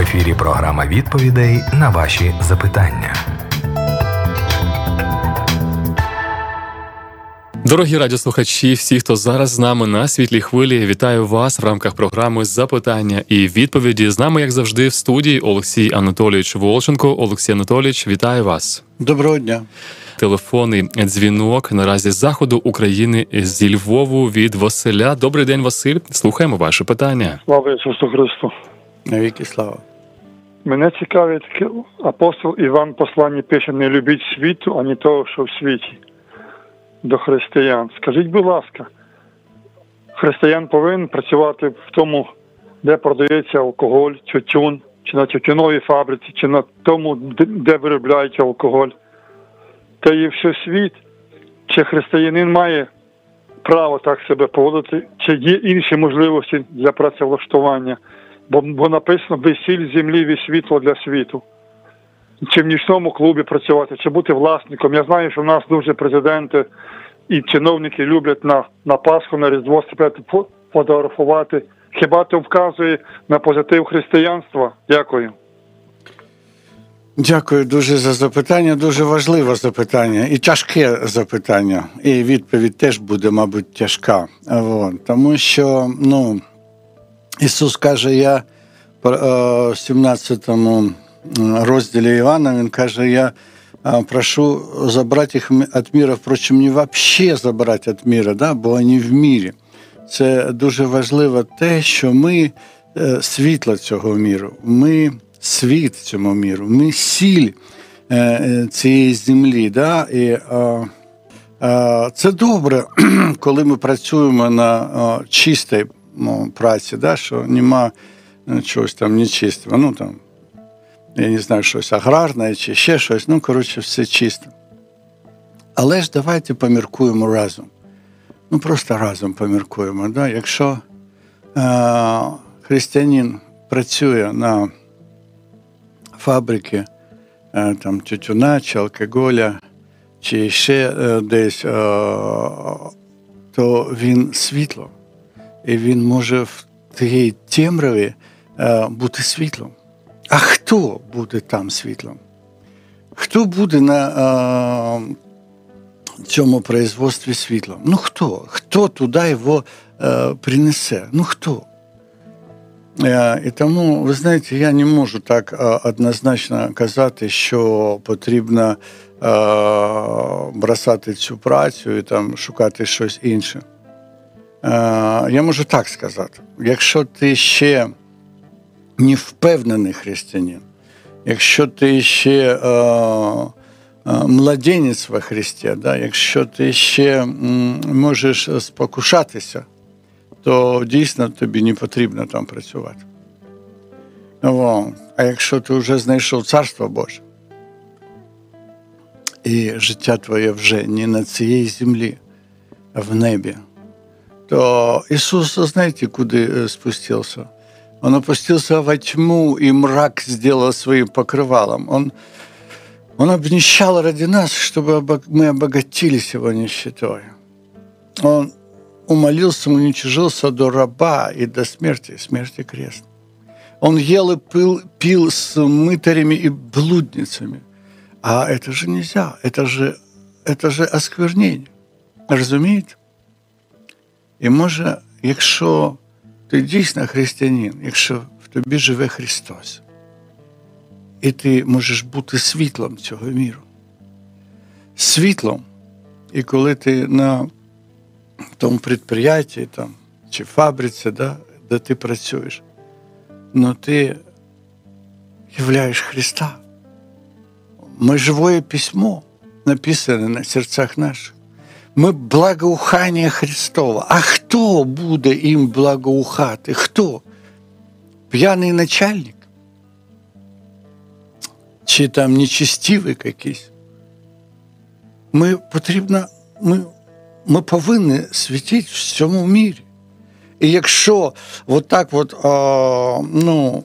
ефірі програма відповідей на ваші запитання. Дорогі радіослухачі, всі, хто зараз з нами на світлій хвилі, вітаю вас в рамках програми запитання і відповіді. З нами, як завжди, в студії Олексій Анатолійович Волченко. Олексій Анатолійович, вітаю вас. Доброго дня. Телефонний дзвінок наразі з заходу України зі Львову від Василя. Добрий день, Василь. Слухаємо ваше питання. Слава Ісусу Христу. Навіки слава. Мене цікавить апостол Іван посланні пише: не любіть світу, ані того, що в світі до християн. Скажіть, будь ласка, християн повинен працювати в тому, де продається алкоголь, тютюн, чи на тютюновій фабриці, чи на тому, де виробляють алкоголь. Та і все світ, чи християнин має право так себе поводити, чи є інші можливості для працевлаштування, бо, бо написано весіль землі від світло для світу чи в нічному клубі працювати, чи бути власником. Я знаю, що в нас дуже президенти і чиновники люблять на на Пасху, на Різдво фотографувати. Хіба це вказує на позитив християнства? Дякую. Дякую дуже за запитання. Дуже важливе запитання і тяжке запитання. І відповідь теж буде, мабуть, тяжка. От. Тому що ну, Ісус каже, я е, в 17-му розділі Івана він каже: Я прошу забрати їх від міра, впрочем, не взагалі забрати від міра, да, бо вони в мірі. Це дуже важливо те, що ми е, світло цього міру, ми світ цьому міру, ми сіль е, е, цієї землі. Да? І, це добре, коли ми працюємо на чистій праці, да? що нема чогось там нечистого. Ну, там, я не знаю, щось аграрне чи ще щось, ну, коротше, все чисто. Але ж давайте поміркуємо разом. Ну, просто разом поміркуємо. Да? Якщо е, християнин працює на фабрики е, там, тютюна чи алкоголя, чи ще е, десь, е, то він світло, і він може в тій темряві е, бути світлом. А хто буде там світлом? Хто буде на а, цьому производстві світлом? Ну хто? Хто туди його а, принесе? Ну хто? І тому, ви знаєте, я не можу так однозначно казати, що потрібно бросати цю працю і там шукати щось інше. А, я можу так сказати: якщо ти ще невпевнений християнин, якщо ти ще е, е, младенець во Христі, да, якщо ти ще можеш спокушатися, то дійсно тобі не потрібно там працювати. О, а якщо ти вже знайшов Царство Боже, і життя твоє вже не на цій землі, а в небі, то Ісус, знаєте, куди спустився? Он опустился во тьму, и мрак сделал своим покрывалом. Он, он обнищал ради нас, чтобы мы обогатились его нищетой. Он умолился, уничижился до раба и до смерти, смерти крест. Он ел и пил, пил с мытарями и блудницами. А это же нельзя, это же, это же осквернение. Розумієте? І може, якщо ти дійсно християнин, якщо в тобі живе Христос, і ти можеш бути світлом цього міру. Світлом, і коли ти на тому підприємстві там, чи фабриці, да, де ти працюєш, ну ти являєш Христа. Ми живое письмо написане на серцях наших. Ми благоухання Христова. А хто буде їм благоухати? Хто? П'яний начальник? Чи там нечистивий якийсь? Ми потрібно, ми, ми повинні світити в цьому мірі. І якщо от так от, а, ну,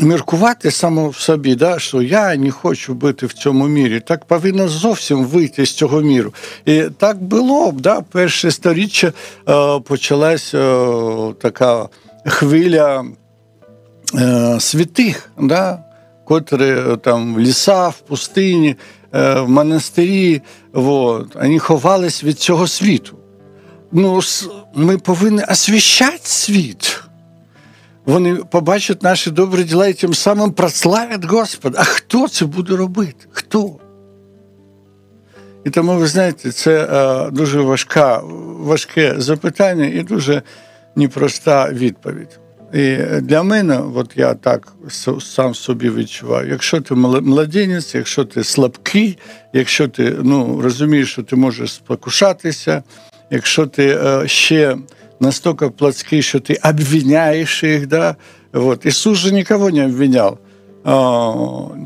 міркувати само в собі, да, що я не хочу бути в цьому мірі, так повинно зовсім вийти з цього міру. І так було б, да, перше сторіччя е, почалась е, така хвиля е, святих, да, котрі е, там в лісах, в пустині, е, в монастирі, вот, вони ховались від цього світу. Ну, Ми повинні освіщати світ. Вони побачать наші добрі діла і тим самим прославлять Господа. А хто це буде робити? Хто? І тому, ви знаєте, це е, дуже важка, важке запитання і дуже непроста відповідь. І для мене, от я так сам собі відчуваю, якщо ти младенець, якщо ти слабкий, якщо ти ну, розумієш, що ти можеш спокушатися, якщо ти е, ще настільки плотський, що ти обвиняєш їх, да? вот. Ісус же нікого не обвиняв.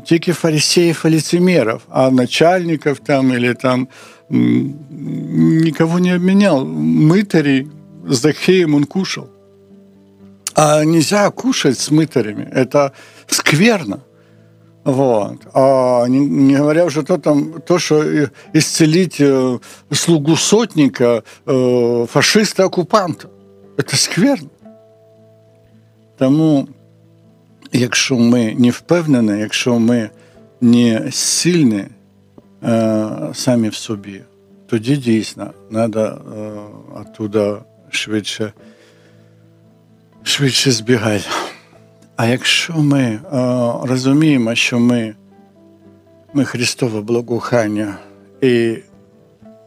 тільки фарисеев и лицемеров, а начальников там или там никого не обменял. Мытари с Захеем он кушал. А нельзя кушать с мытарями. Это скверно. Вот. А не, не говоря уже то, там, то, что исцелить э, слугу сотника, э, фашиста-оккупанта. Это скверно. Тому якщо ми не впевнені, якщо ми не сильні е, самі в собі, тоді дійсно треба е, оттуда швидше швидше збігати. А якщо ми е, розуміємо, що ми ми Христове благохання, і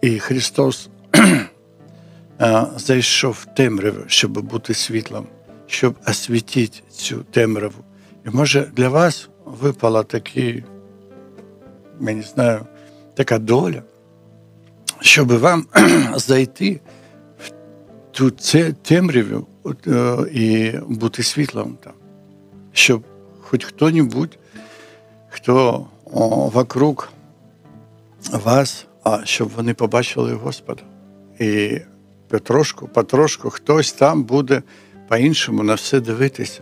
і Христос е, зайшов в темряву, щоб бути світлом, щоб освітити цю темряву, і може для вас випала такі, я не знаю, така доля, щоб вам зайти в ту темряву е, і бути світлом там, щоб хоч хто-небудь, хто вокруг вас, а щоб вони побачили Господа. І потрошку, потрошку хтось там буде по-іншому на все дивитися.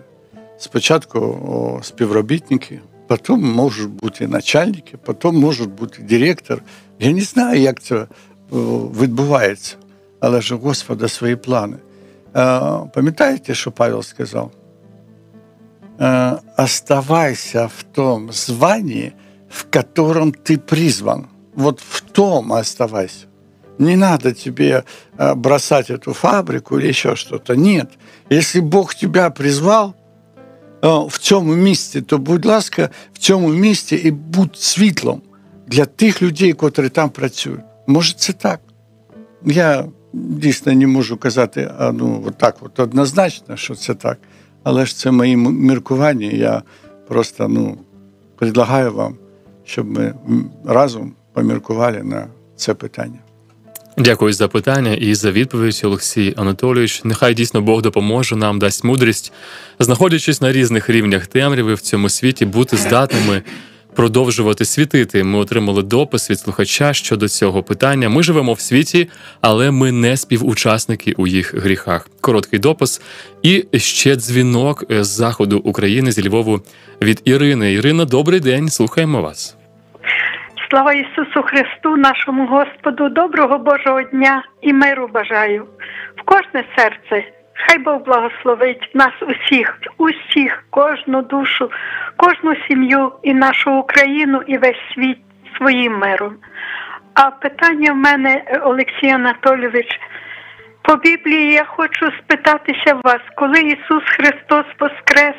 Спочатку співробітники, потім можуть бути начальники, потім можуть бути директор. Я не знаю, як це відбувається, але ж у Господа свої плани. Пам'ятаєте, що Павел сказав? Оставайся в том звании, в котором ты призван. Вот в том оставайся. Не надо тебе бросать эту фабрику или еще что-то. Нет. Если Бог тебя призвал, в цьому місці, то, будь ласка, в цьому місці і будь світлом для тих людей, котрі там працюють. Може, це так. Я дійсно не можу казати ну, от так от однозначно, що це так. Але ж це мої міркування. Я просто ну, предлагаю вам, щоб ми разом поміркували на це питання. Дякую за питання і за відповідь, Олексій Анатолійович. Нехай дійсно Бог допоможе нам, дасть мудрість, знаходячись на різних рівнях темряви в цьому світі, бути здатними продовжувати світити. Ми отримали допис від слухача щодо цього питання. Ми живемо в світі, але ми не співучасники у їх гріхах. Короткий допис і ще дзвінок з заходу України зі Львову від Ірини. Ірина, добрий день. Слухаємо вас. Слава Ісусу Христу, нашому Господу, доброго Божого дня і миру бажаю в кожне серце. Хай Бог благословить нас усіх, усіх, кожну душу, кожну сім'ю і нашу Україну, і весь світ своїм миром. А питання в мене, Олексій Анатолійович, по Біблії я хочу спитатися вас, коли Ісус Христос Воскрес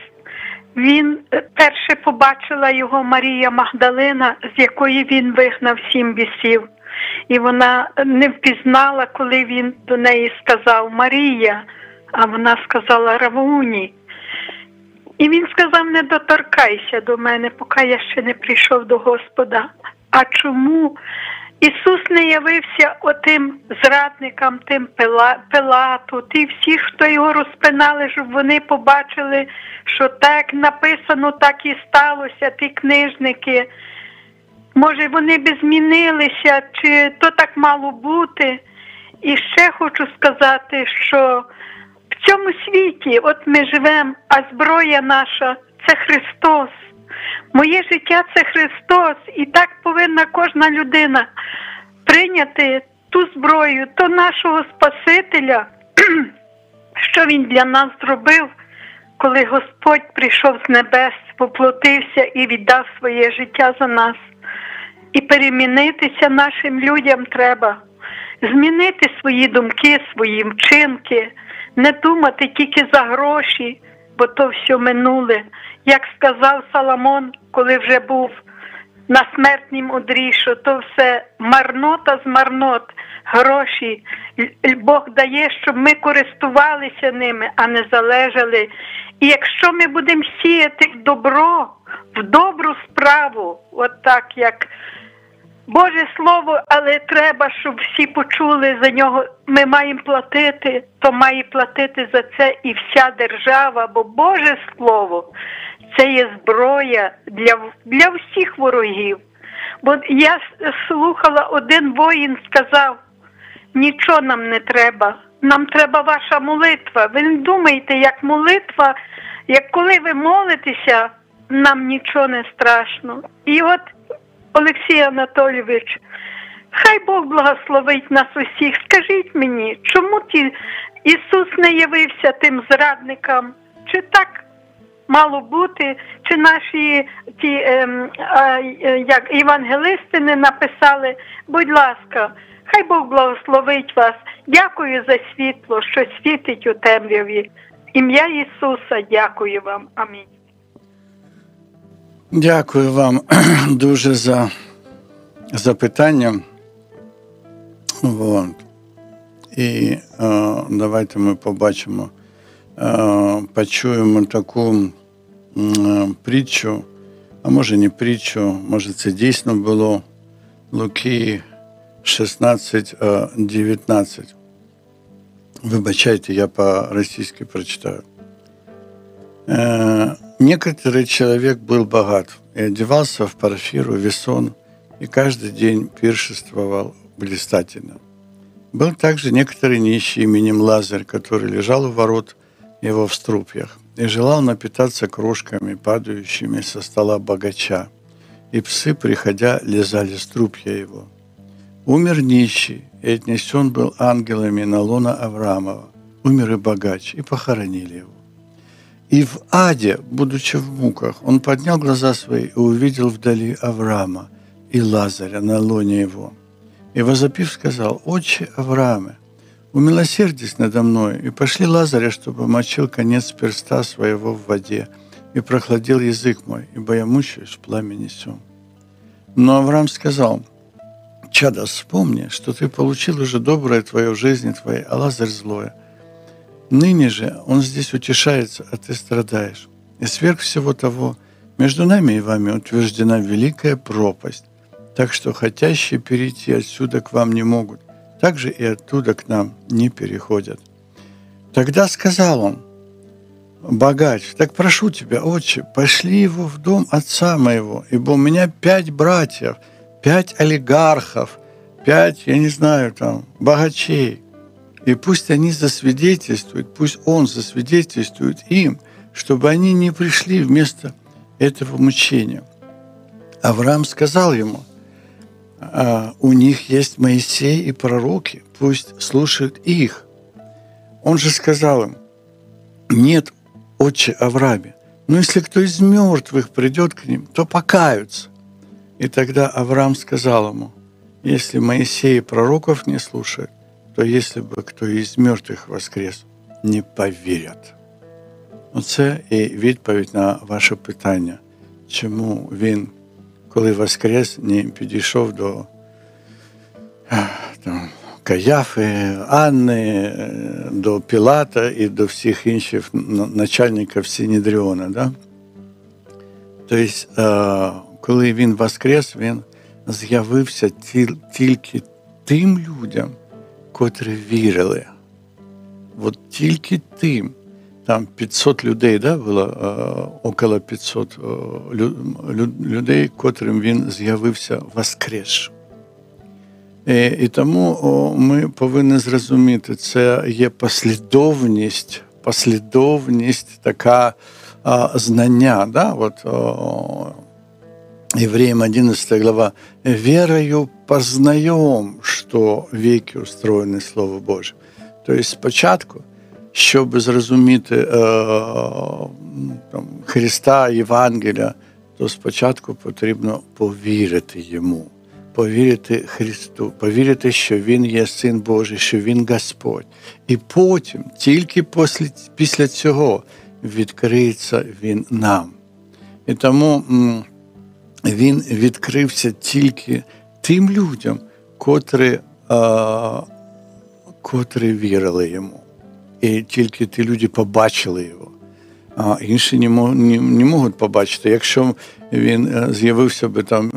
він е, перше побачила його Марія Магдалина, з якої він вигнав сім бісів, і вона не впізнала, коли він до неї сказав Марія, а вона сказала Равуні. І він сказав: не доторкайся до мене, поки я ще не прийшов до Господа. А чому Ісус не явився отим зрадникам, тим Пилату, ті всі, хто його розпинали, щоб вони побачили, що так написано, так і сталося, ті книжники. Може, вони би змінилися, чи то так мало бути. І ще хочу сказати, що в цьому світі, от ми живемо, а зброя наша це Христос. Моє життя це Христос, і так повинна кожна людина прийняти ту зброю, то нашого Спасителя, що Він для нас зробив, коли Господь прийшов з небес, поплотився і віддав своє життя за нас. І перемінитися нашим людям треба, змінити свої думки, свої вчинки, не думати тільки за гроші, бо то все минуле. Як сказав Соломон, коли вже був на смертнім одрі, що то все марнота з марнот, гроші. Бог дає, щоб ми користувалися ними, а не залежали. І якщо ми будемо сіяти в добро, в добру справу, от так як Боже Слово, але треба, щоб всі почули за нього. Ми маємо платити, то має платити за це і вся держава, бо Боже Слово це є зброя для для всіх ворогів. Бо я слухала, один воїн сказав: нічого нам не треба, нам треба ваша молитва. Ви не думаєте, як молитва, як коли ви молитеся, нам нічого не страшно. І от Олексій Анатолійович, хай Бог благословить нас усіх. Скажіть мені, чому ті Ісус не явився тим зрадникам? Чи так мало бути, чи наші ті ем, а, як євангелисти не написали? Будь ласка, хай Бог благословить вас. Дякую за світло, що світить у темряві. Ім'я Ісуса, дякую вам. Амінь. Дякую вам дуже за запитання. Вот. І е, давайте ми побачимо, е, почуємо таку е, притчу, а може не притчу, може це дійсно було Луки 16, 19. Вибачайте, я по-російськи прочитаю. Некоторый человек был богат и одевался в парфиру, весон, и каждый день пиршествовал блистательно. Был также некоторый нищий именем Лазарь, который лежал у ворот его в струпьях и желал напитаться крошками, падающими со стола богача, и псы, приходя, лизали струпья его. Умер нищий, и отнесен был ангелами на лона Авраамова. Умер и богач, и похоронили его. И в аде, будучи в муках, он поднял глаза свои и увидел вдали Авраама и Лазаря на лоне его. И возопив сказал, «Отче Аврааме, умилосердись надо мною, и пошли Лазаря, чтобы мочил конец перста своего в воде, и прохладил язык мой, ибо я мучаюсь в пламени сем». Но Авраам сказал, «Чадо, вспомни, что ты получил уже доброе твое в жизни твоей, а Лазарь злое. Ныне же он здесь утешается, а ты страдаешь. И сверх всего того, между нами и вами утверждена великая пропасть, так что хотящие перейти отсюда к вам не могут, так же и оттуда к нам не переходят. Тогда сказал он, богач, так прошу тебя, отче, пошли его в дом отца моего, ибо у меня пять братьев, пять олигархов, пять, я не знаю, там, богачей – и пусть они засвидетельствуют, пусть Он засвидетельствует им, чтобы они не пришли вместо этого мучения. Авраам сказал ему, «А, у них есть Моисей и пророки, пусть слушают их. Он же сказал им, нет, отче Аврааме, но если кто из мертвых придет к ним, то покаются. И тогда Авраам сказал ему, если Моисей и пророков не слушают, то если бы кто із мертвих воскрес, не повірять. Оце і відповідь на ваше питання, чому він, коли воскрес, не підійшов до там, Каяфи, Анни, до Пілата і до всіх інших начальників Синедріона. Да? Тобто, коли він воскрес, він з'явився тільки тим людям, котрі вірили. От тільки тим, там 500 людей, да, було около 500 людей, котрим він з'явився воскрес. І, і тому ми повинні зрозуміти, це є послідовність, послідовність така знання. Да? От, Евреям 11 глава. «Верою познаем, что веки устроены Слово Божие». То есть спочатку щоб зрозуміти е, там, Христа, Євангелія, то спочатку потрібно повірити йому, повірити Христу, повірити, що Він є Син Божий, що Він Господь. І потім, тільки після, після цього, відкриється Він нам. І тому він відкрився тільки тим людям, котрі, а, котрі вірили йому. І тільки ті люди побачили його. А інші не, мож, не, не можуть побачити. Якщо він е, з'явився би там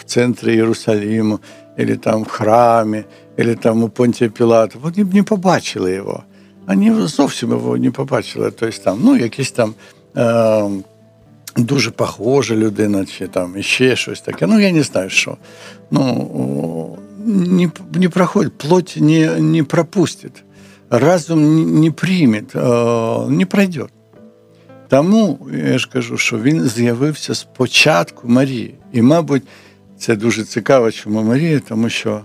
в центрі Єрусаліму, або там в храмі, або там у Понтія Пілата, вони б не побачили його. Вони зовсім його не побачили. Тобто там, ну, якісь там. Е, Дуже похожа людина, чи там ще щось таке. Ну, я не знаю, що. Ну, не, не проходить, плоть не, не пропустить, разум не, не прийме, не пройде. Тому я ж кажу, що він з'явився спочатку Марії. І, мабуть, це дуже цікаво, чому Марія, тому що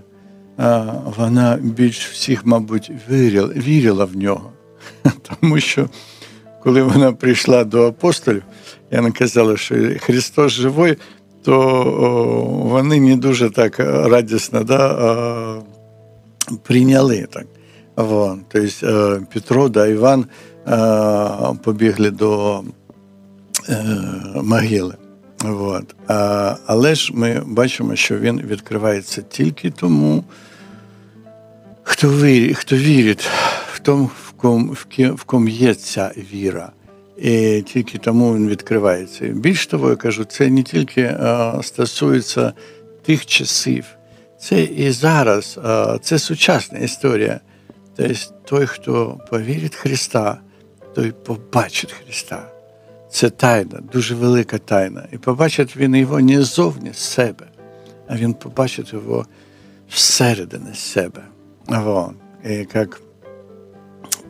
а, вона більш всіх, мабуть, вірила, вірила в нього. Тому що коли вона прийшла до апостолів, і вона казала, що Христос живий, то вони не дуже так радісно да, прийняли так. Вон. Тобто Петро да Іван побігли до е, могили. От. А, Але ж ми бачимо, що він відкривається тільки тому, хто вірить, хто вірить в тому, в, ком, в ком є ця віра. І тільки тому він відкривається. Більш того, я кажу, це не тільки стосується тих часів, це і зараз, це сучасна історія. Тобто той, хто повірить Христа, той побачить Христа. Це тайна, дуже велика тайна. І побачить він його не зовні з себе, а він побачить його всередині себе. Вон. І як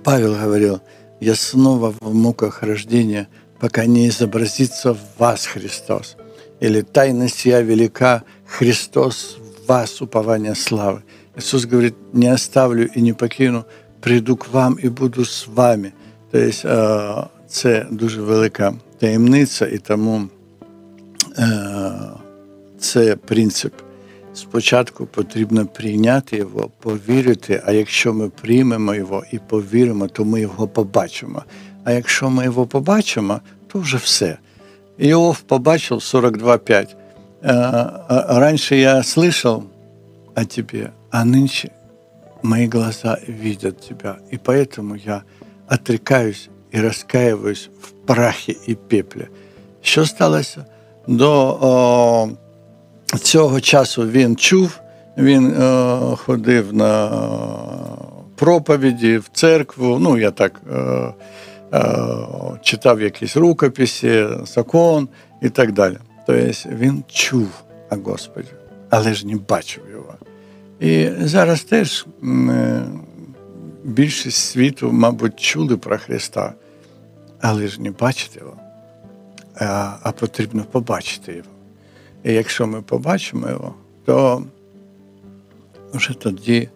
Павел говорив, я снова в муках рождения, пока не изобразится в вас Христос. Или тайна сия велика, Христос в вас упование славы. Иисус говорит, не оставлю и не покину, приду к вам і буду з вами. Тобто це дуже велика таємниця, і тому це принцип. Спочатку потрібно прийняти його, повірити. А якщо ми приймемо його і повіримо, то ми його побачимо. А якщо ми його побачимо, то вже все. Иов побачив 42.5. Раньше я слышал о тебе, а нынче мои глаза видят тебя. И поэтому я отрекаюсь и раскаиваюсь в прахе и пепле. Що сталося? До о, цього часу він чув, він е, ходив на проповіді в церкву. Ну, я так е, е, читав якісь рукописи, закон і так далі. Тобто він чув о Господі, але ж не бачив його. І зараз теж е, більшість світу, мабуть, чули про Христа, але ж не бачить його, а потрібно побачити його. І якщо ми побачимо його, то вже тоді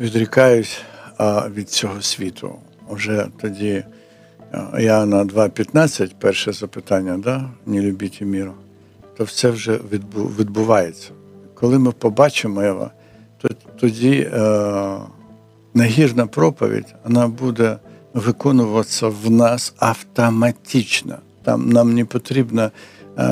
відрікаюсь від цього світу. Вже тоді я на 2.15, перше запитання, да? не любіть міру, то все вже відбувається. Коли ми побачимо його, то тоді е, нагірна проповідь вона буде виконуватися в нас автоматично. Там нам не потрібно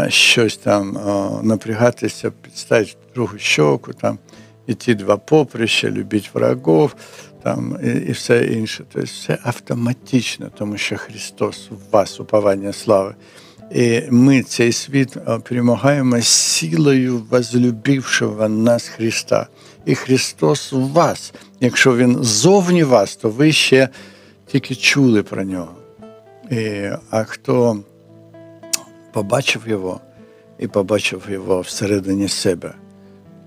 щось там напрягатися, підставити другу щоку, там, і ті два поприща, любіть врагов там, і, і все інше. Тобто все автоматично, тому що Христос в вас уповання слави. І ми цей світ перемагаємо силою возлюбившого нас Христа. І Христос у вас. Якщо Він зовні вас, то ви ще тільки чули про нього. І, А хто побачив його і побачив його всередині себе,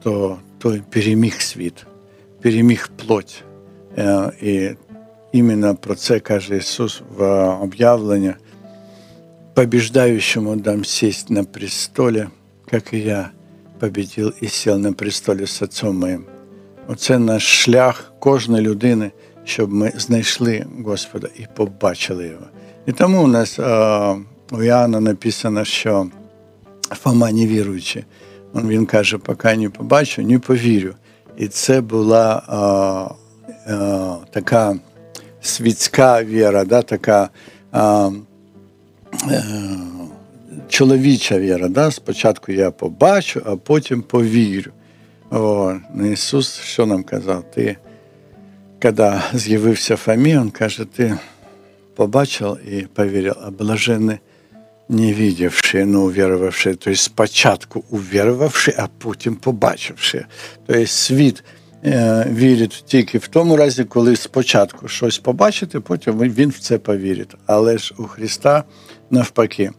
то той переміг світ, переміг плоть. Е, і іменно про це каже Ісус в об'явленні. Побеждающему дам сесть на престоле, как и я победил і сел на престолі з Отцом моїм. Оце наш шлях кожної людини, щоб ми знайшли Господа і побачили його. І тому у нас у Іоанна написано, що Фома невіруючий. Він каже, поки не побачу, не повірю. І це була а, а, така світська віра, да, така а, а, е, чоловіча віра. Да? Спочатку я побачу, а потім повірю. О, Ісус що нам казав? Ти, коли з'явився Фомі, Він каже, ти побачив і повірив, а блаженний не видівши, но увірувавши, тобто спочатку увірувавши, а потім побачивши. Тобто світ е, вірить тільки в тому разі, коли спочатку щось побачити, потім він в це повірить. Але ж у Христа навпаки,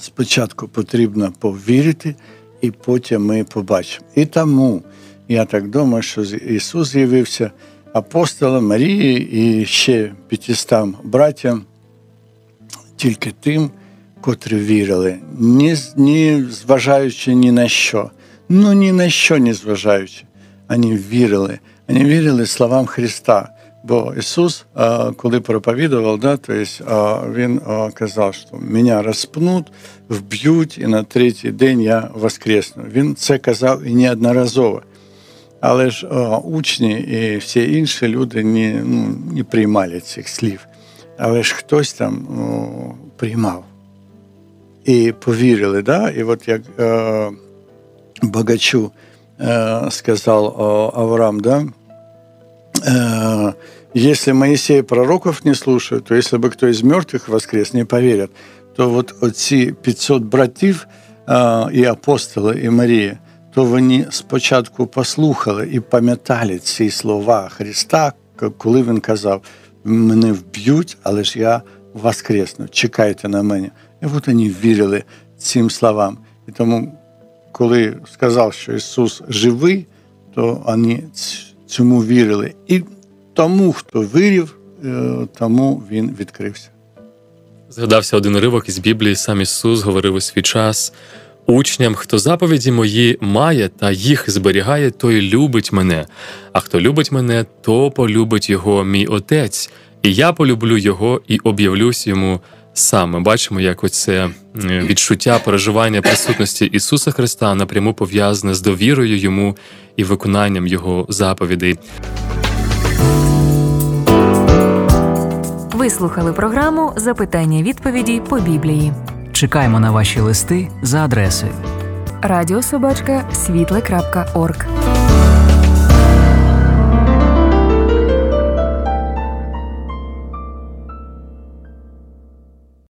спочатку потрібно повірити, і потім ми побачимо. І тому я так думаю, що Ісус з'явився апостолом Марії і ще п'ятістам братям, тільки тим котрі вірили, ні, ні зважаючи ні на що. Ну ні на що не зважаючи. Вони вірили. Вони вірили словам Христа. Бо Ісус, коли проповідував, да, то есть, Він казав, що мене розпнуть, вб'ють, і на третій день я воскресну. Він це казав і неодноразово. Але ж учні і всі інші люди не ну, не приймали цих слів. Але ж хтось там ну, приймав і повірили. Да? І от як е, Богачу е, сказав Авраам, да? э, если Моисей пророков не слушают, то если бы кто из мертвых воскрес, не поверят, то от оці 500 братів е, і апостоли, і Марія, то вони спочатку послухали і пам'ятали ці слова Христа, коли він казав: мене вб'ють, але ж я воскресну, чекайте на мене. І от вони вірили цим словам. І тому, коли сказав, що Ісус живий, то вони цьому вірили. І тому, хто вірив, е, тому він відкрився. Згадався один уривок із Біблії, сам Ісус говорив у свій час учням, хто заповіді мої має та їх зберігає, той любить мене. А хто любить мене, то полюбить його мій Отець, і я полюблю його і об'явлюсь йому сам. Ми бачимо, як оце відчуття переживання присутності Ісуса Христа напряму пов'язане з довірою йому і виконанням Його заповідей. Ви слухали програму Запитання відповіді по Біблії. Чекаємо на ваші листи за адресою радіособачка світле.орг.